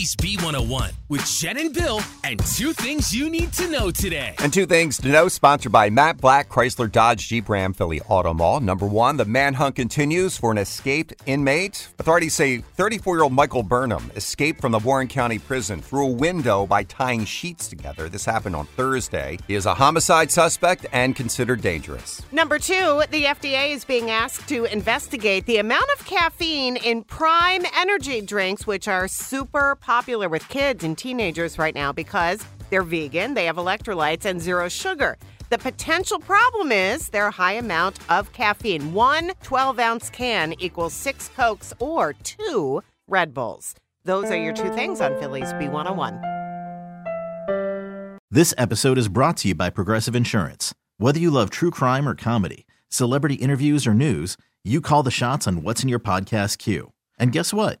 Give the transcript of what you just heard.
Philly's B101 with Jenn and Bill and two things you need to know today. And two things to know, sponsored by Matt Blatt, Chrysler Dodge Jeep Ram Philly Auto Mall. Number one, the manhunt continues for an escaped inmate. Authorities say 34 year old Michael Burham escaped from the Warren County prison through a window by tying sheets together. This happened on Thursday. He is a homicide suspect and considered dangerous. Number two, the FDA is being asked to investigate the amount of caffeine in prime energy drinks, which are super popular with kids and teenagers right now because they're vegan, they have electrolytes, and zero sugar. The potential problem is their high amount of caffeine. One 12 ounce can equals six Cokes or two Red Bulls. Those are your two things on Philly's B101. This episode is brought to you by Progressive Insurance. Whether you love true crime or comedy, celebrity interviews or news, you call the shots on what's in your podcast queue. And guess what?